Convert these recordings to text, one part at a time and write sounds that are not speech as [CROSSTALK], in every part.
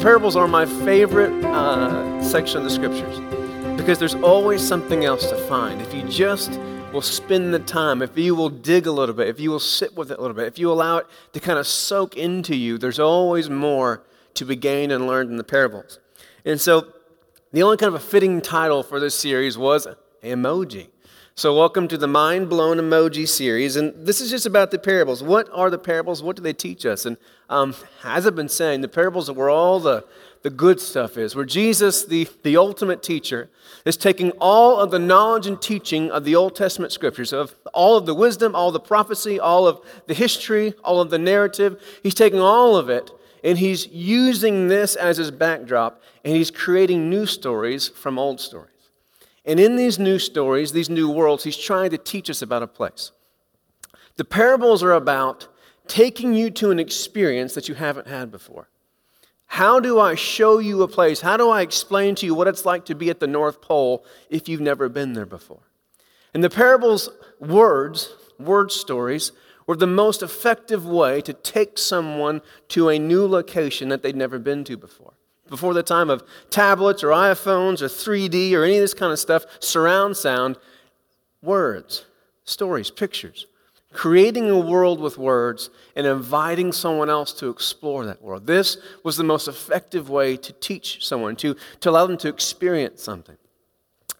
parables are my favorite uh, section of the scriptures because there's always something else to find. If you just will spend the time, if you will dig a little bit, if you will sit with it a little bit, if you allow it to kind of soak into you, there's always more to be gained and learned in the parables. And so, the only kind of a fitting title for this series was emoji. So, welcome to the Mind Blown Emoji series. And this is just about the parables. What are the parables? What do they teach us? And um, as I've been saying, the parables are where all the, the good stuff is, where Jesus, the, the ultimate teacher, is taking all of the knowledge and teaching of the Old Testament scriptures, of all of the wisdom, all the prophecy, all of the history, all of the narrative. He's taking all of it and he's using this as his backdrop and he's creating new stories from old stories. And in these new stories, these new worlds, he's trying to teach us about a place. The parables are about taking you to an experience that you haven't had before. How do I show you a place? How do I explain to you what it's like to be at the North Pole if you've never been there before? And the parables' words, word stories, were the most effective way to take someone to a new location that they'd never been to before before the time of tablets or iPhones or 3D or any of this kind of stuff, surround sound, words, stories, pictures. Creating a world with words and inviting someone else to explore that world. This was the most effective way to teach someone, to, to allow them to experience something.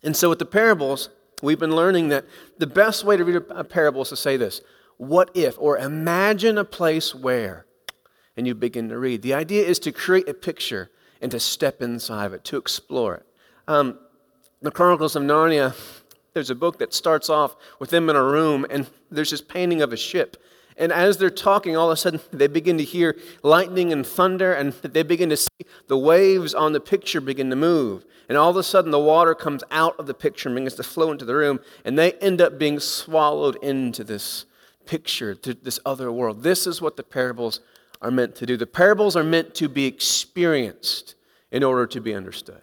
And so with the parables, we've been learning that the best way to read a parable is to say this What if, or imagine a place where, and you begin to read. The idea is to create a picture and to step inside of it, to explore it. Um, the Chronicles of Narnia, there's a book that starts off with them in a room, and there's this painting of a ship. And as they're talking, all of a sudden [LAUGHS] they begin to hear lightning and thunder, and they begin to see the waves on the picture begin to move. And all of a sudden, the water comes out of the picture and begins to flow into the room, and they end up being swallowed into this picture, to this other world. This is what the parables are meant to do. The parables are meant to be experienced in order to be understood.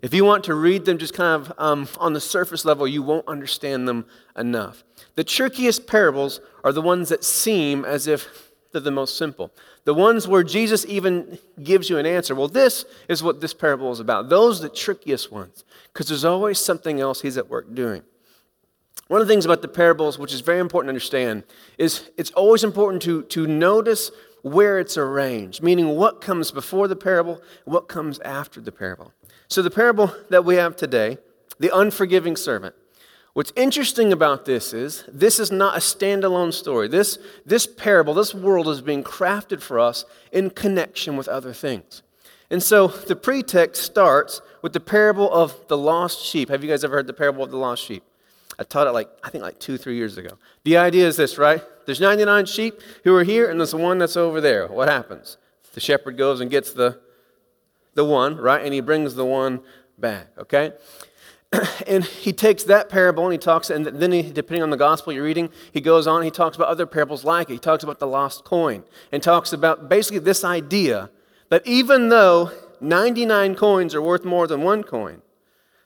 If you want to read them just kind of um, on the surface level, you won't understand them enough. The trickiest parables are the ones that seem as if they're the most simple. The ones where Jesus even gives you an answer. Well, this is what this parable is about. Those are the trickiest ones because there's always something else he's at work doing. One of the things about the parables, which is very important to understand, is it's always important to, to notice where it's arranged, meaning what comes before the parable, what comes after the parable. So, the parable that we have today, the unforgiving servant, what's interesting about this is this is not a standalone story. This, this parable, this world is being crafted for us in connection with other things. And so the pretext starts with the parable of the lost sheep. Have you guys ever heard the parable of the lost sheep? I taught it like, I think like two, three years ago. The idea is this, right? There's 99 sheep who are here, and there's the one that's over there. What happens? The shepherd goes and gets the, the one, right? And he brings the one back, okay? [CLEARS THROAT] and he takes that parable and he talks, and then he, depending on the gospel you're reading, he goes on, he talks about other parables like it. He talks about the lost coin and talks about basically this idea that even though 99 coins are worth more than one coin,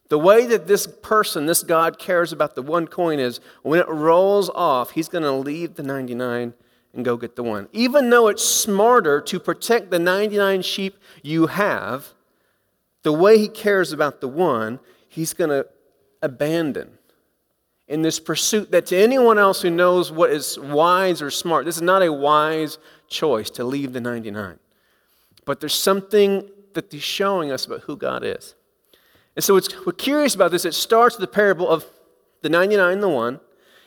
the way that this person, this God, cares about the one coin is when it rolls off, he's going to leave the 99 and go get the one. Even though it's smarter to protect the 99 sheep you have, the way he cares about the one, he's going to abandon in this pursuit that to anyone else who knows what is wise or smart, this is not a wise choice to leave the 99. But there's something that he's showing us about who God is. And so what's, we're curious about this. It starts with the parable of the 99 and the 1.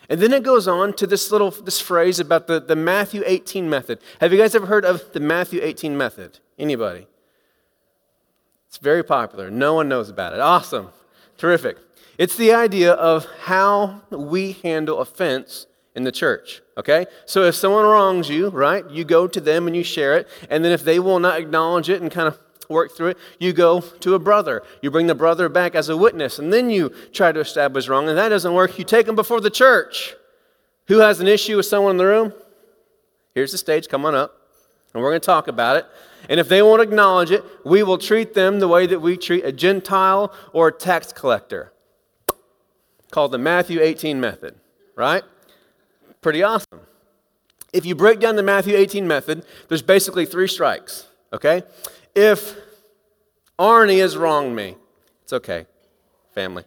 And then it goes on to this little this phrase about the, the Matthew 18 method. Have you guys ever heard of the Matthew 18 method? Anybody? It's very popular. No one knows about it. Awesome. Terrific. It's the idea of how we handle offense in the church. Okay? So if someone wrongs you, right, you go to them and you share it. And then if they will not acknowledge it and kind of work through it, you go to a brother. You bring the brother back as a witness, and then you try to establish wrong. And that doesn't work. You take them before the church. Who has an issue with someone in the room? Here's the stage. Come on up. And we're going to talk about it. And if they won't acknowledge it, we will treat them the way that we treat a Gentile or a tax collector, called the Matthew 18 method, right? Pretty awesome. If you break down the Matthew 18 method, there's basically three strikes, okay? If Arnie has wronged me. It's okay, family.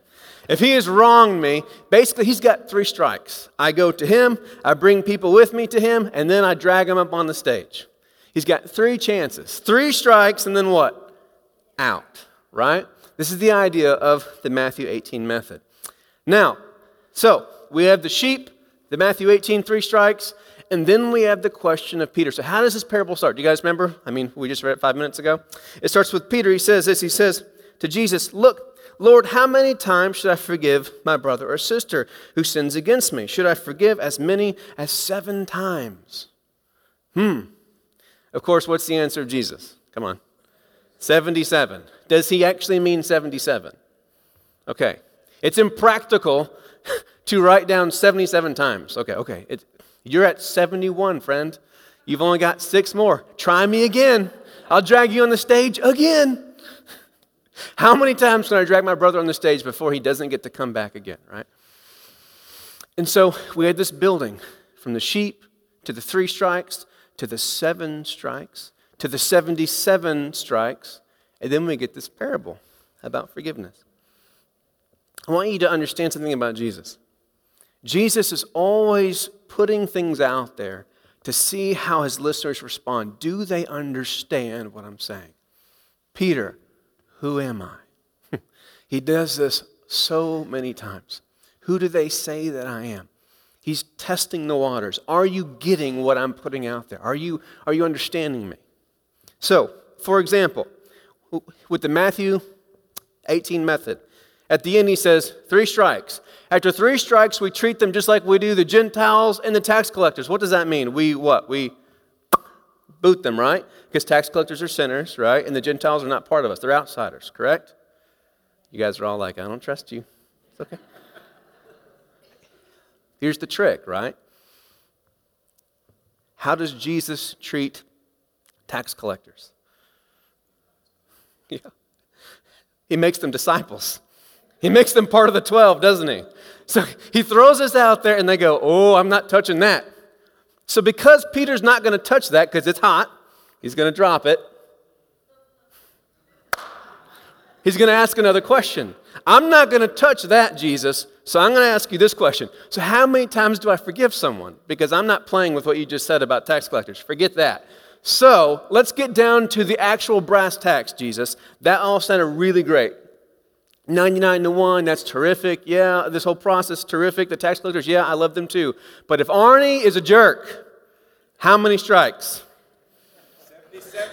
If he has wronged me, basically he's got three strikes. I go to him, I bring people with me to him, and then I drag him up on the stage. He's got three chances. Three strikes, and then what? Out, right? This is the idea of the Matthew 18 method. Now, so we have the sheep, the Matthew 18, three strikes, and then we have the question of Peter. So, how does this parable start? Do you guys remember? I mean, we just read it five minutes ago. It starts with Peter. He says this He says to Jesus, Look, Lord, how many times should I forgive my brother or sister who sins against me? Should I forgive as many as seven times? Hmm. Of course, what's the answer of Jesus? Come on. 77. Does he actually mean 77? Okay. It's impractical [LAUGHS] to write down 77 times. Okay, okay. It, you're at 71, friend. You've only got six more. Try me again. I'll drag you on the stage again. [LAUGHS] How many times can I drag my brother on the stage before he doesn't get to come back again, right? And so we had this building from the sheep to the three strikes to the seven strikes to the 77 strikes, and then we get this parable about forgiveness. I want you to understand something about Jesus. Jesus is always putting things out there to see how his listeners respond. Do they understand what I'm saying? Peter, who am I? [LAUGHS] he does this so many times. Who do they say that I am? He's testing the waters. Are you getting what I'm putting out there? Are you, are you understanding me? So, for example, with the Matthew 18 method, at the end he says, three strikes. After three strikes, we treat them just like we do the Gentiles and the tax collectors. What does that mean? We what? We boot them, right? Because tax collectors are sinners, right? And the Gentiles are not part of us. They're outsiders, correct? You guys are all like, I don't trust you. It's okay. Here's the trick, right? How does Jesus treat tax collectors? [LAUGHS] Yeah. He makes them disciples. He makes them part of the 12, doesn't he? So he throws us out there and they go, Oh, I'm not touching that. So, because Peter's not going to touch that because it's hot, he's going to drop it. He's going to ask another question. I'm not going to touch that, Jesus, so I'm going to ask you this question. So, how many times do I forgive someone? Because I'm not playing with what you just said about tax collectors. Forget that. So, let's get down to the actual brass tacks, Jesus. That all sounded really great. 99 to 1, that's terrific. Yeah, this whole process terrific. The tax collectors, yeah, I love them too. But if Arnie is a jerk, how many strikes? 77.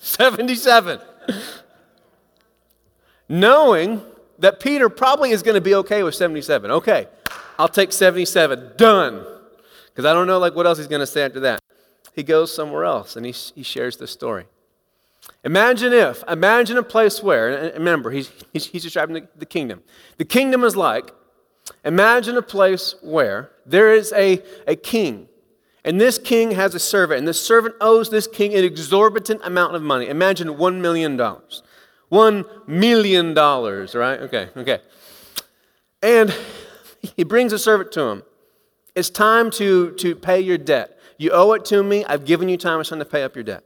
77. Knowing that Peter probably is going to be okay with 77. Okay, I'll take 77. Done. Because I don't know like what else he's going to say after that. He goes somewhere else and he, he shares this story. Imagine if, imagine a place where, and remember, he's, he's, he's describing the, the kingdom. The kingdom is like, imagine a place where there is a, a king, and this king has a servant, and the servant owes this king an exorbitant amount of money. Imagine $1 million. $1 million, right? Okay, okay. And he brings a servant to him. It's time to, to pay your debt. You owe it to me. I've given you time. It's time to pay up your debt.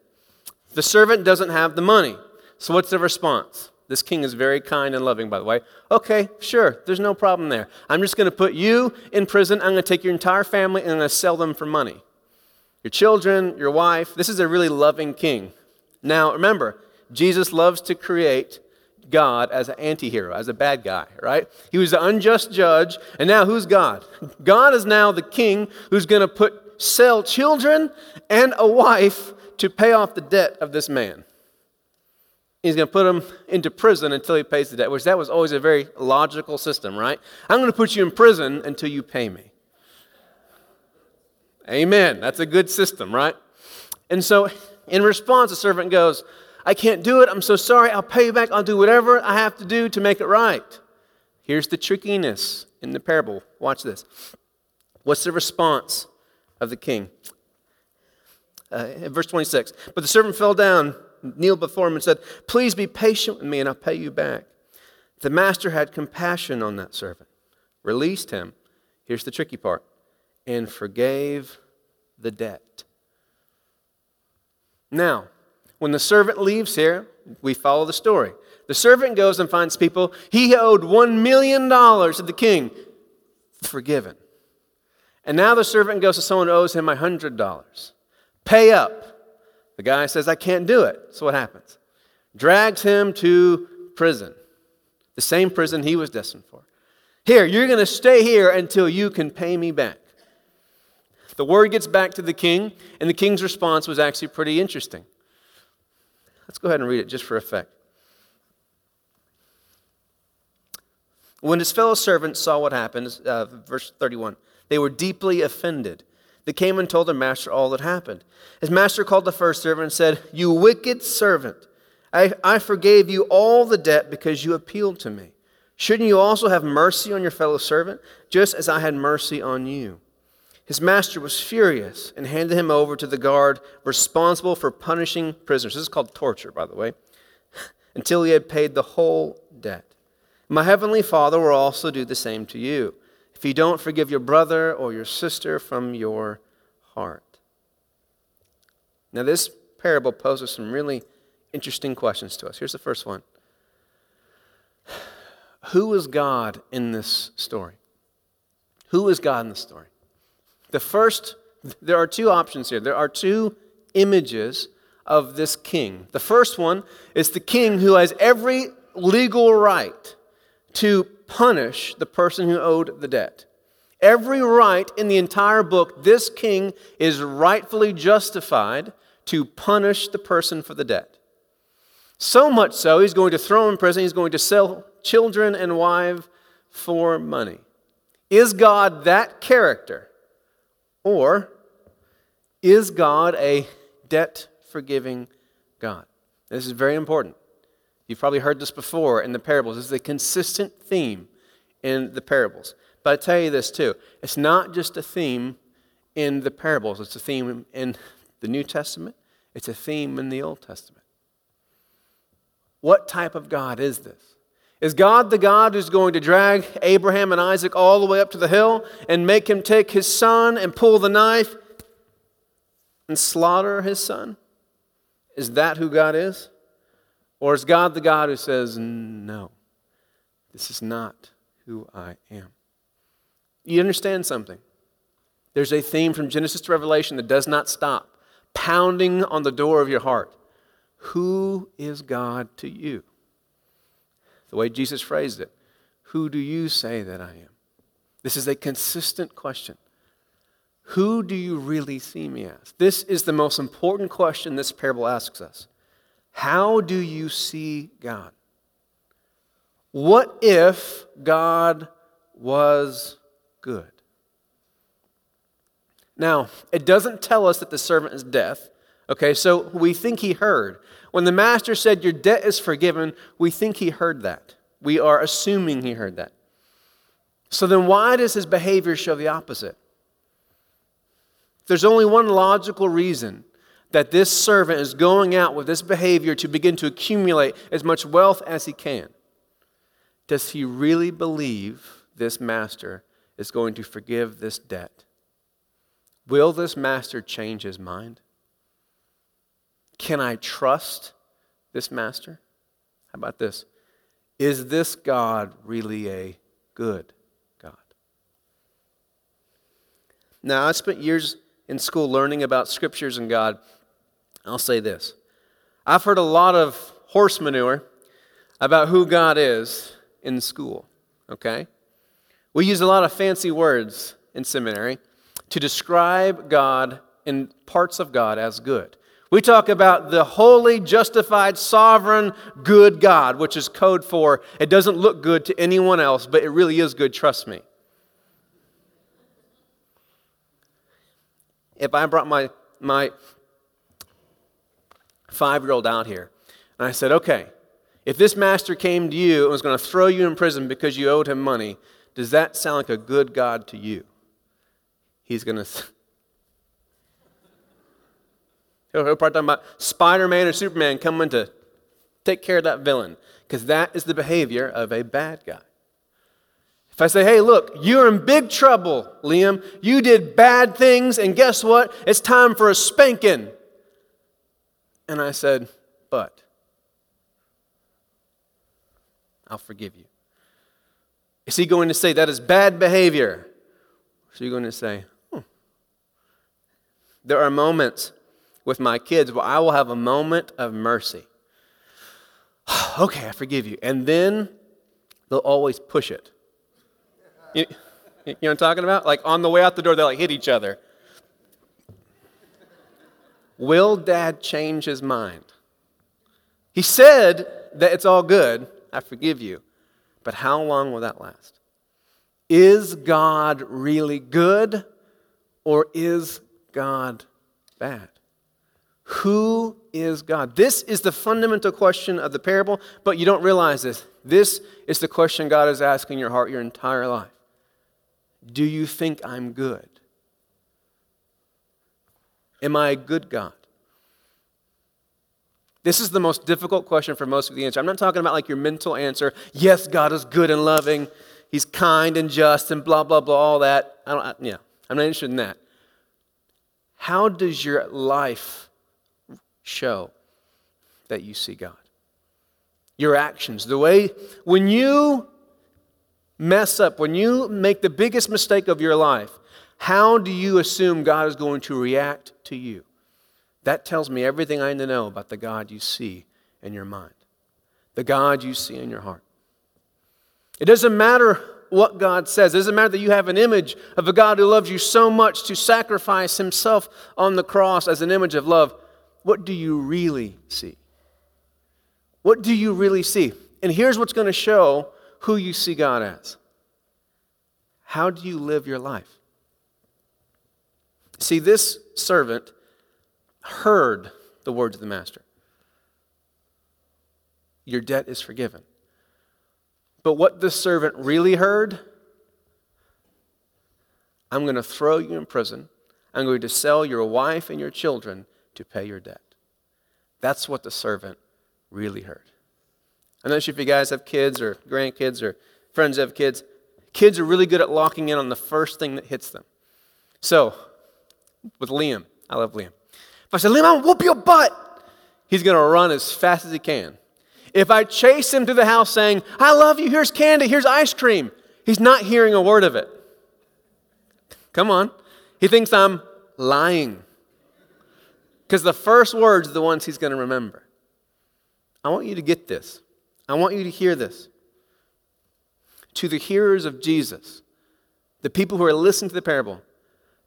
The servant doesn't have the money. So what's the response? This king is very kind and loving, by the way. Okay, sure, there's no problem there. I'm just going to put you in prison. I'm going to take your entire family and I'm going to sell them for money. Your children, your wife. This is a really loving king. Now, remember, Jesus loves to create God as an anti hero, as a bad guy, right? He was the unjust judge, and now who's God? God is now the king who's going to put sell children and a wife to pay off the debt of this man. He's going to put him into prison until he pays the debt, which that was always a very logical system, right? I'm going to put you in prison until you pay me. Amen. That's a good system, right? And so, in response, the servant goes, I can't do it. I'm so sorry. I'll pay you back. I'll do whatever I have to do to make it right. Here's the trickiness in the parable. Watch this. What's the response of the king? Uh, verse 26. But the servant fell down, kneeled before him, and said, Please be patient with me, and I'll pay you back. The master had compassion on that servant, released him. Here's the tricky part and forgave the debt. Now, When the servant leaves here, we follow the story. The servant goes and finds people. He owed $1 million to the king, forgiven. And now the servant goes to someone who owes him $100. Pay up. The guy says, I can't do it. So what happens? Drags him to prison, the same prison he was destined for. Here, you're going to stay here until you can pay me back. The word gets back to the king, and the king's response was actually pretty interesting. Let's go ahead and read it just for effect. When his fellow servants saw what happened, uh, verse 31, they were deeply offended. They came and told their master all that happened. His master called the first servant and said, You wicked servant, I, I forgave you all the debt because you appealed to me. Shouldn't you also have mercy on your fellow servant, just as I had mercy on you? His master was furious and handed him over to the guard responsible for punishing prisoners. This is called torture, by the way, until he had paid the whole debt. My heavenly Father will also do the same to you if you don't forgive your brother or your sister from your heart. Now, this parable poses some really interesting questions to us. Here's the first one Who is God in this story? Who is God in the story? The first, there are two options here. There are two images of this king. The first one is the king who has every legal right to punish the person who owed the debt. Every right in the entire book, this king is rightfully justified to punish the person for the debt. So much so, he's going to throw in prison, he's going to sell children and wife for money. Is God that character? Or is God a debt forgiving God? This is very important. You've probably heard this before in the parables. This is a consistent theme in the parables. But I tell you this too it's not just a theme in the parables, it's a theme in the New Testament, it's a theme in the Old Testament. What type of God is this? Is God the God who's going to drag Abraham and Isaac all the way up to the hill and make him take his son and pull the knife and slaughter his son? Is that who God is? Or is God the God who says, No, this is not who I am? You understand something? There's a theme from Genesis to Revelation that does not stop, pounding on the door of your heart. Who is God to you? the way Jesus phrased it Who do you say that I am? This is a consistent question. Who do you really see me as? This is the most important question this parable asks us. How do you see God? What if God was good? Now, it doesn't tell us that the servant is deaf. Okay, so we think he heard. When the master said, Your debt is forgiven, we think he heard that. We are assuming he heard that. So then, why does his behavior show the opposite? There's only one logical reason that this servant is going out with this behavior to begin to accumulate as much wealth as he can. Does he really believe this master is going to forgive this debt? Will this master change his mind? Can I trust this master? How about this? Is this God really a good God? Now, I spent years in school learning about scriptures and God. I'll say this I've heard a lot of horse manure about who God is in school, okay? We use a lot of fancy words in seminary to describe God and parts of God as good. We talk about the holy, justified, sovereign, good God, which is code for it doesn't look good to anyone else, but it really is good, trust me. If I brought my, my five year old out here and I said, okay, if this master came to you and was going to throw you in prison because you owed him money, does that sound like a good God to you? He's going [LAUGHS] to He'll probably talk about Spider Man or Superman coming to take care of that villain, because that is the behavior of a bad guy. If I say, hey, look, you're in big trouble, Liam. You did bad things, and guess what? It's time for a spanking. And I said, But I'll forgive you. Is he going to say that is bad behavior? Is he going to say, hmm. There are moments with my kids where I will have a moment of mercy. [SIGHS] okay, I forgive you. And then they'll always push it. You, you know what I'm talking about? Like on the way out the door, they like hit each other. Will dad change his mind? He said that it's all good. I forgive you. But how long will that last? Is God really good or is God bad? Who is God? This is the fundamental question of the parable, but you don't realize this. This is the question God is asking your heart your entire life. Do you think I'm good? Am I a good God? This is the most difficult question for most of the answer. I'm not talking about like your mental answer. Yes, God is good and loving. He's kind and just and blah blah blah all that. I don't I, yeah. I'm not interested in that. How does your life show that you see God? Your actions, the way when you mess up, when you make the biggest mistake of your life, how do you assume God is going to react to you? That tells me everything I need to know about the God you see in your mind, the God you see in your heart. It doesn't matter what God says. It doesn't matter that you have an image of a God who loves you so much to sacrifice himself on the cross as an image of love. What do you really see? What do you really see? And here's what's going to show who you see God as. How do you live your life? See, this servant heard the words of the master Your debt is forgiven. But what the servant really heard, I'm going to throw you in prison. I'm going to sell your wife and your children to pay your debt. That's what the servant really heard. I'm not sure if you guys have kids or grandkids or friends have kids. Kids are really good at locking in on the first thing that hits them. So, with Liam, I love Liam. If I say, Liam, gonna whoop your butt, he's going to run as fast as he can. If I chase him to the house saying, I love you, here's candy, here's ice cream, he's not hearing a word of it. Come on. He thinks I'm lying. Because the first words are the ones he's going to remember. I want you to get this. I want you to hear this. To the hearers of Jesus, the people who are listening to the parable,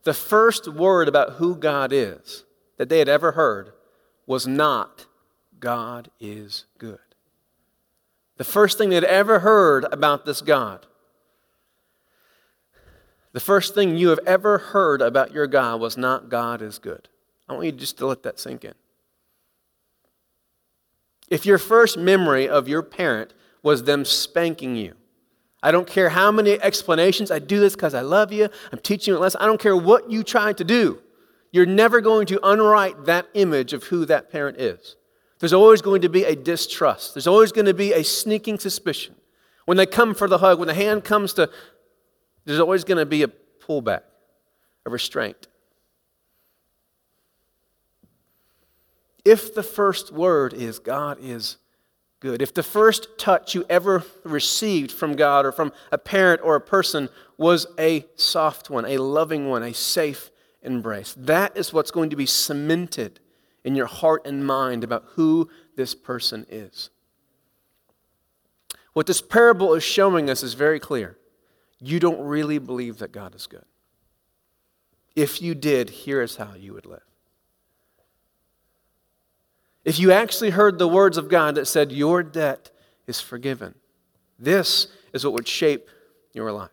the first word about who God is that they had ever heard was not, God is good. The first thing they'd ever heard about this God, the first thing you have ever heard about your God was not, God is good. I want you just to let that sink in. If your first memory of your parent was them spanking you, I don't care how many explanations, I do this because I love you, I'm teaching you a lesson, I don't care what you try to do, you're never going to unwrite that image of who that parent is. There's always going to be a distrust, there's always going to be a sneaking suspicion. When they come for the hug, when the hand comes to, there's always going to be a pullback, a restraint. if the first word is God is good, if the first touch you ever received from God or from a parent or a person was a soft one, a loving one, a safe embrace, that is what's going to be cemented in your heart and mind about who this person is. What this parable is showing us is very clear. You don't really believe that God is good. If you did, here is how you would live. If you actually heard the words of God that said, Your debt is forgiven, this is what would shape your life.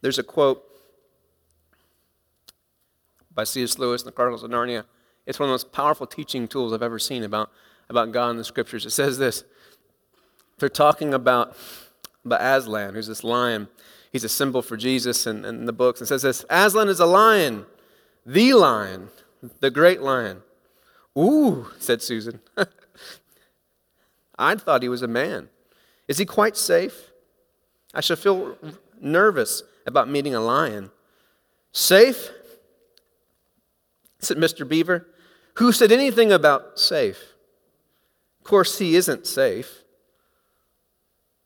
There's a quote by C.S. Lewis in the Chronicles of Narnia. It's one of the most powerful teaching tools I've ever seen about, about God in the scriptures. It says this they're talking about, about Aslan, who's this lion he's a symbol for Jesus in, in the books. and says this Aslan is a lion, the lion, the great lion. Ooh, said Susan. [LAUGHS] I thought he was a man. Is he quite safe? I should feel nervous about meeting a lion. Safe? said Mr. Beaver. Who said anything about safe? Of course, he isn't safe,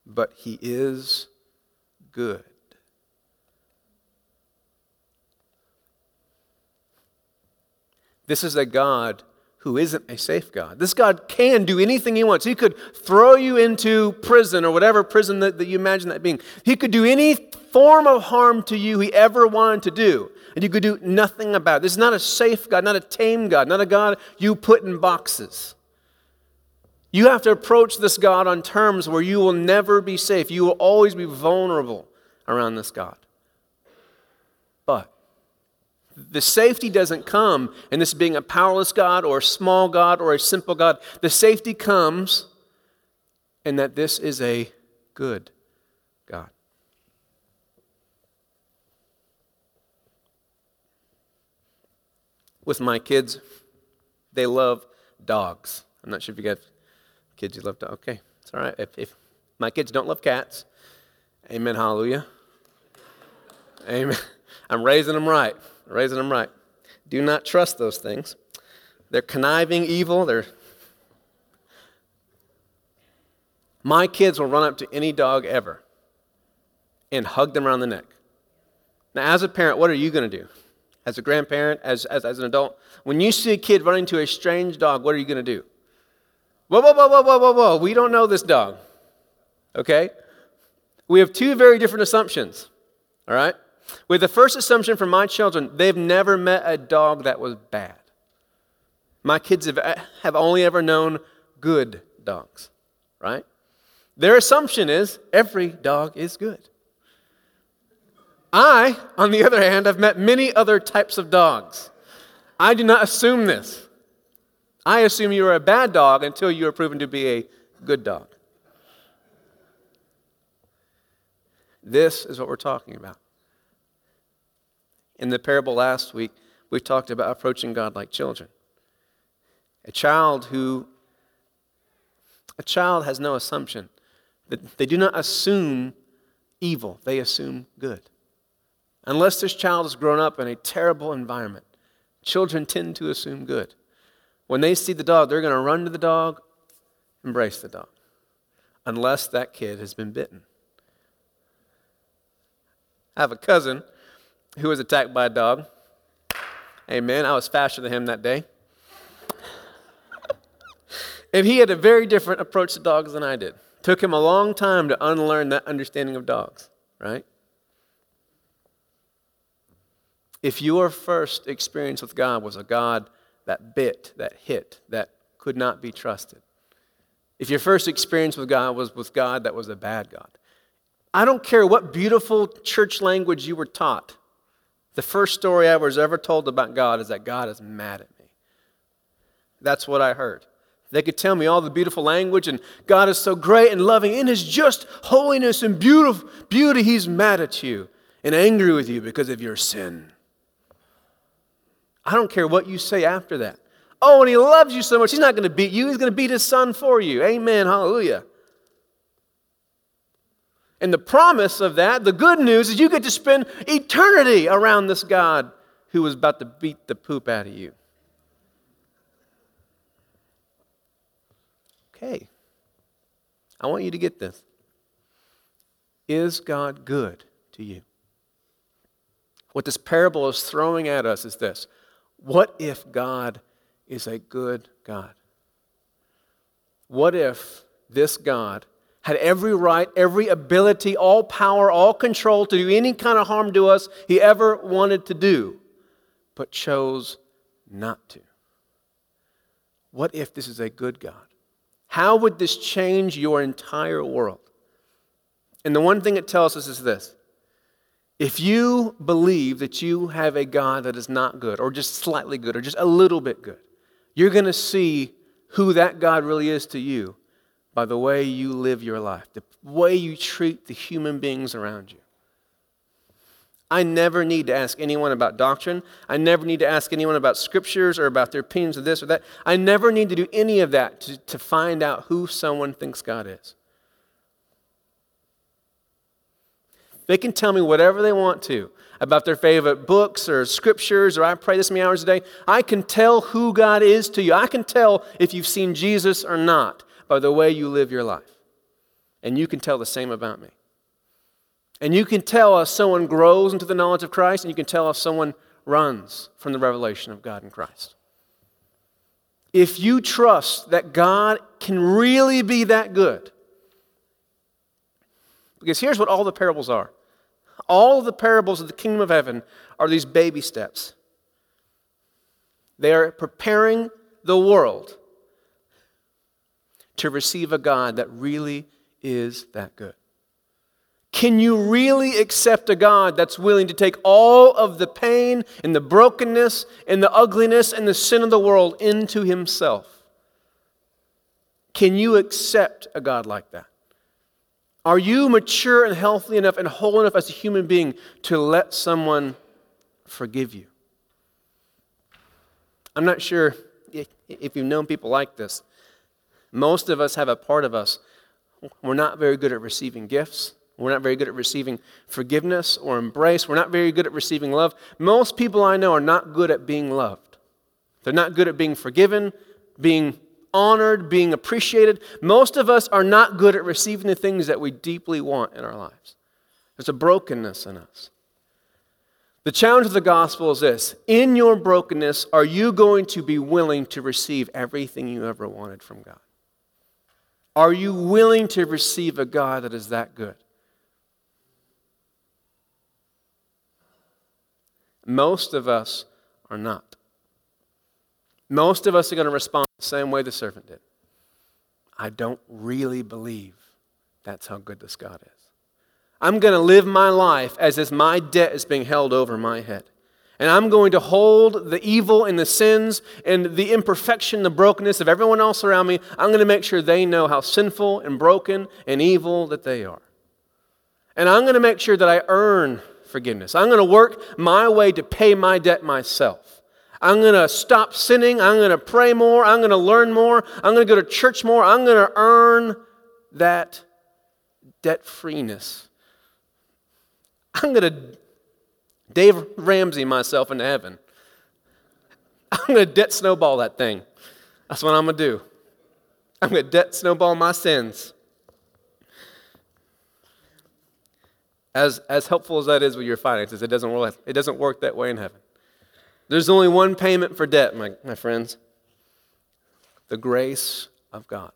but he is good. This is a God who isn't a safe God. This God can do anything he wants. He could throw you into prison or whatever prison that, that you imagine that being. He could do any form of harm to you he ever wanted to do, and you could do nothing about it. This is not a safe God, not a tame God, not a God you put in boxes. You have to approach this God on terms where you will never be safe. You will always be vulnerable around this God. The safety doesn't come in this being a powerless God or a small God or a simple God. The safety comes in that this is a good God. With my kids, they love dogs. I'm not sure if you got kids you love dogs. Okay, it's all right. If, if my kids don't love cats, amen, hallelujah. Amen. [LAUGHS] I'm raising them right raising them right. Do not trust those things. They're conniving evil. They're My kids will run up to any dog ever and hug them around the neck. Now, as a parent, what are you going to do? As a grandparent, as, as, as an adult, when you see a kid running to a strange dog, what are you going to do? Whoa, whoa, whoa, whoa, whoa, whoa, whoa. We don't know this dog. Okay? We have two very different assumptions. All right? With the first assumption from my children, they've never met a dog that was bad. My kids have, have only ever known good dogs, right? Their assumption is every dog is good. I, on the other hand, have met many other types of dogs. I do not assume this. I assume you are a bad dog until you are proven to be a good dog. This is what we're talking about. In the parable last week, we talked about approaching God like children. A child who a child has no assumption. They do not assume evil, they assume good. Unless this child has grown up in a terrible environment, children tend to assume good. When they see the dog, they're going to run to the dog, embrace the dog, unless that kid has been bitten. I have a cousin who was attacked by a dog. Amen. I was faster than him that day. and he had a very different approach to dogs than I did. Took him a long time to unlearn that understanding of dogs, right? If your first experience with God was a God that bit, that hit, that could not be trusted, if your first experience with God was with God that was a bad God, I don't care what beautiful church language you were taught. The first story I was ever told about God is that God is mad at me. That's what I heard. They could tell me all the beautiful language, and God is so great and loving. In His just holiness and beautiful beauty, He's mad at you and angry with you because of your sin. I don't care what you say after that. Oh, and He loves you so much, He's not going to beat you, He's going to beat His Son for you. Amen. Hallelujah. And the promise of that, the good news, is you get to spend eternity around this God who was about to beat the poop out of you. Okay. I want you to get this. Is God good to you? What this parable is throwing at us is this What if God is a good God? What if this God had every right, every ability, all power, all control to do any kind of harm to us he ever wanted to do, but chose not to. What if this is a good God? How would this change your entire world? And the one thing it tells us is this if you believe that you have a God that is not good, or just slightly good, or just a little bit good, you're going to see who that God really is to you by the way you live your life, the way you treat the human beings around you. I never need to ask anyone about doctrine. I never need to ask anyone about scriptures or about their opinions of this or that. I never need to do any of that to, to find out who someone thinks God is. They can tell me whatever they want to about their favorite books or scriptures or I pray this many hours a day. I can tell who God is to you. I can tell if you've seen Jesus or not by the way you live your life. And you can tell the same about me. And you can tell if someone grows into the knowledge of Christ, and you can tell if someone runs from the revelation of God in Christ. If you trust that God can really be that good, because here's what all the parables are all the parables of the kingdom of heaven are these baby steps. They are preparing the world to receive a God that really is that good. Can you really accept a God that's willing to take all of the pain and the brokenness and the ugliness and the sin of the world into himself? Can you accept a God like that? Are you mature and healthy enough and whole enough as a human being to let someone forgive you? I'm not sure if you've known people like this. Most of us have a part of us. We're not very good at receiving gifts. We're not very good at receiving forgiveness or embrace. We're not very good at receiving love. Most people I know are not good at being loved. They're not good at being forgiven, being honored, being appreciated. Most of us are not good at receiving the things that we deeply want in our lives. There's a brokenness in us. The challenge of the gospel is this In your brokenness, are you going to be willing to receive everything you ever wanted from God? Are you willing to receive a God that is that good? Most of us are not. Most of us are going to respond the same way the servant did. I don't really believe that's how good this God is. I'm going to live my life as if my debt is being held over my head. And I'm going to hold the evil and the sins and the imperfection, the brokenness of everyone else around me. I'm going to make sure they know how sinful and broken and evil that they are. And I'm going to make sure that I earn forgiveness. I'm going to work my way to pay my debt myself. I'm going to stop sinning. I'm going to pray more. I'm going to learn more. I'm going to go to church more. I'm going to earn that debt freeness. I'm going to Dave Ramsey myself into heaven. I'm going to debt snowball that thing. That's what I'm going to do. I'm going to debt snowball my sins. As, as helpful as that is with your finances, it doesn't, work, it doesn't work that way in heaven. There's only one payment for debt, my, my friends the grace of God.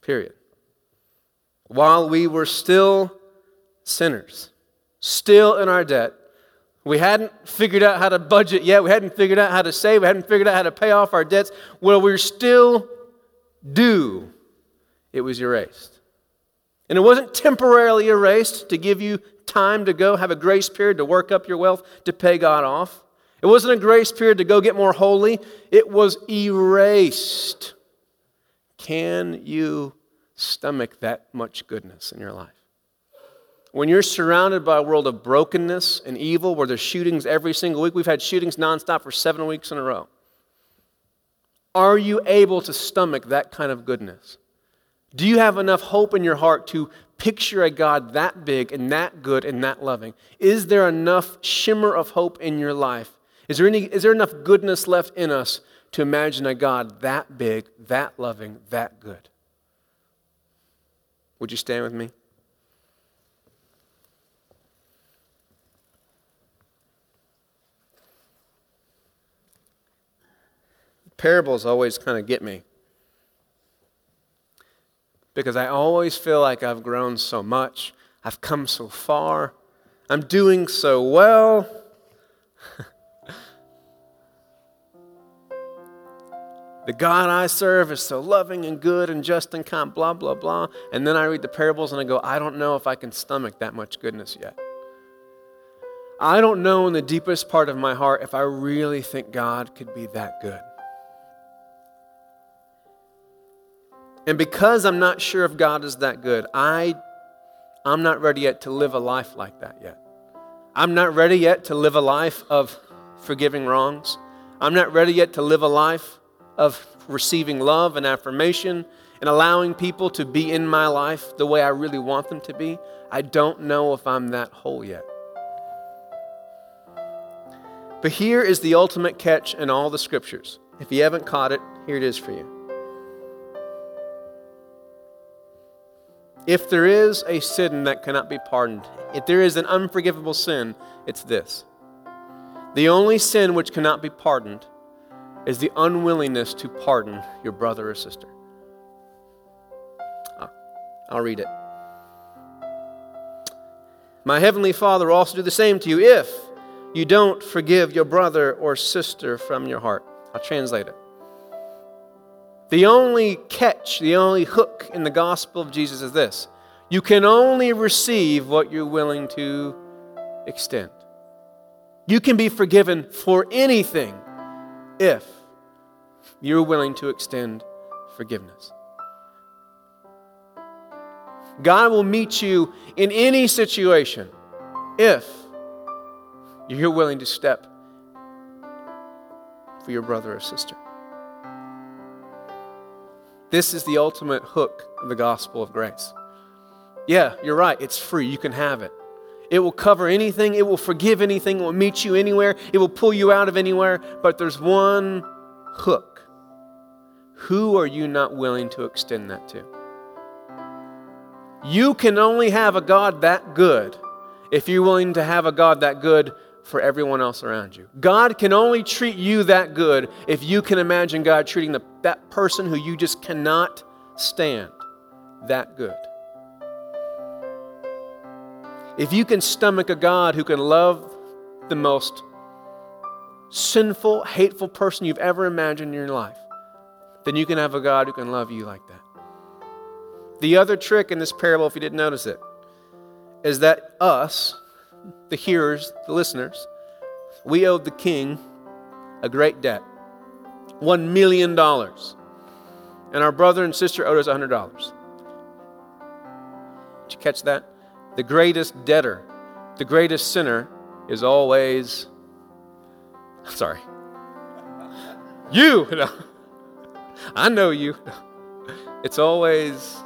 Period. While we were still sinners, still in our debt, we hadn't figured out how to budget yet, we hadn't figured out how to save, we hadn't figured out how to pay off our debts. Well, we we're still due, it was erased. And it wasn't temporarily erased to give you time to go have a grace period to work up your wealth to pay God off. It wasn't a grace period to go get more holy. It was erased. Can you stomach that much goodness in your life? When you're surrounded by a world of brokenness and evil where there's shootings every single week, we've had shootings nonstop for seven weeks in a row. Are you able to stomach that kind of goodness? Do you have enough hope in your heart to picture a God that big and that good and that loving? Is there enough shimmer of hope in your life? Is there, any, is there enough goodness left in us to imagine a God that big, that loving, that good? Would you stand with me? Parables always kind of get me because I always feel like I've grown so much, I've come so far, I'm doing so well. [LAUGHS] the God I serve is so loving and good and just and kind, blah, blah, blah. And then I read the parables and I go, I don't know if I can stomach that much goodness yet. I don't know in the deepest part of my heart if I really think God could be that good. And because I'm not sure if God is that good, I, I'm not ready yet to live a life like that yet. I'm not ready yet to live a life of forgiving wrongs. I'm not ready yet to live a life of receiving love and affirmation and allowing people to be in my life the way I really want them to be. I don't know if I'm that whole yet. But here is the ultimate catch in all the scriptures. If you haven't caught it, here it is for you. If there is a sin that cannot be pardoned, if there is an unforgivable sin, it's this. The only sin which cannot be pardoned is the unwillingness to pardon your brother or sister. Ah, I'll read it. My heavenly Father will also do the same to you if you don't forgive your brother or sister from your heart. I'll translate it. The only catch, the only hook in the gospel of Jesus is this you can only receive what you're willing to extend. You can be forgiven for anything if you're willing to extend forgiveness. God will meet you in any situation if you're willing to step for your brother or sister. This is the ultimate hook of the gospel of grace. Yeah, you're right. It's free. You can have it. It will cover anything, it will forgive anything, it will meet you anywhere, it will pull you out of anywhere. But there's one hook. Who are you not willing to extend that to? You can only have a God that good if you're willing to have a God that good for everyone else around you. God can only treat you that good if you can imagine God treating the, that person who you just cannot stand that good. If you can stomach a God who can love the most sinful, hateful person you've ever imagined in your life, then you can have a God who can love you like that. The other trick in this parable, if you didn't notice it, is that us, the hearers, the listeners, we owed the king a great debt $1 million. And our brother and sister owed us $100. Did you catch that? The greatest debtor, the greatest sinner is always, sorry, you. [LAUGHS] No. I know you. It's always,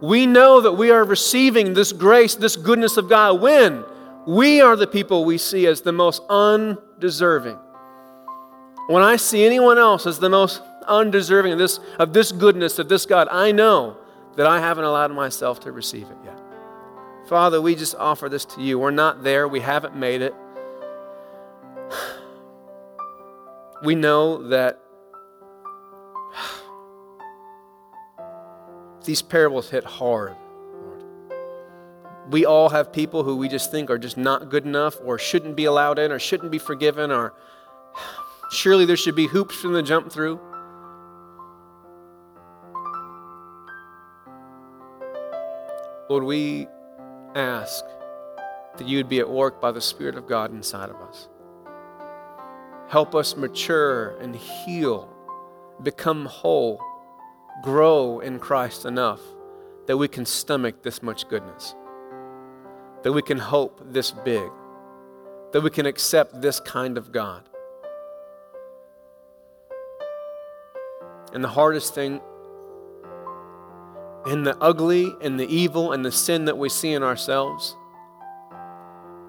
we know that we are receiving this grace, this goodness of God when we are the people we see as the most undeserving. When I see anyone else as the most undeserving of this, of this goodness of this God, I know that I haven't allowed myself to receive it yet. Father, we just offer this to you. We're not there, we haven't made it. [SIGHS] We know that these parables hit hard. We all have people who we just think are just not good enough or shouldn't be allowed in or shouldn't be forgiven or surely there should be hoops from the jump through. Lord, we ask that you would be at work by the Spirit of God inside of us. Help us mature and heal, become whole, grow in Christ enough that we can stomach this much goodness, that we can hope this big, that we can accept this kind of God. And the hardest thing in the ugly and the evil and the sin that we see in ourselves,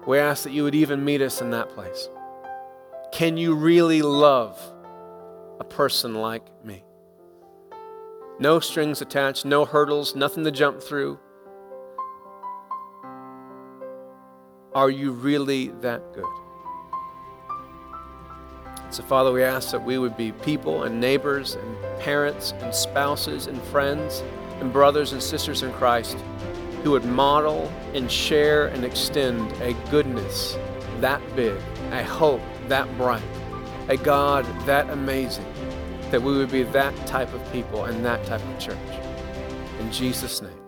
we ask that you would even meet us in that place. Can you really love a person like me? No strings attached, no hurdles, nothing to jump through. Are you really that good? So, Father, we ask that we would be people and neighbors and parents and spouses and friends and brothers and sisters in Christ who would model and share and extend a goodness that big, a hope that bright, a God that amazing, that we would be that type of people and that type of church. In Jesus' name.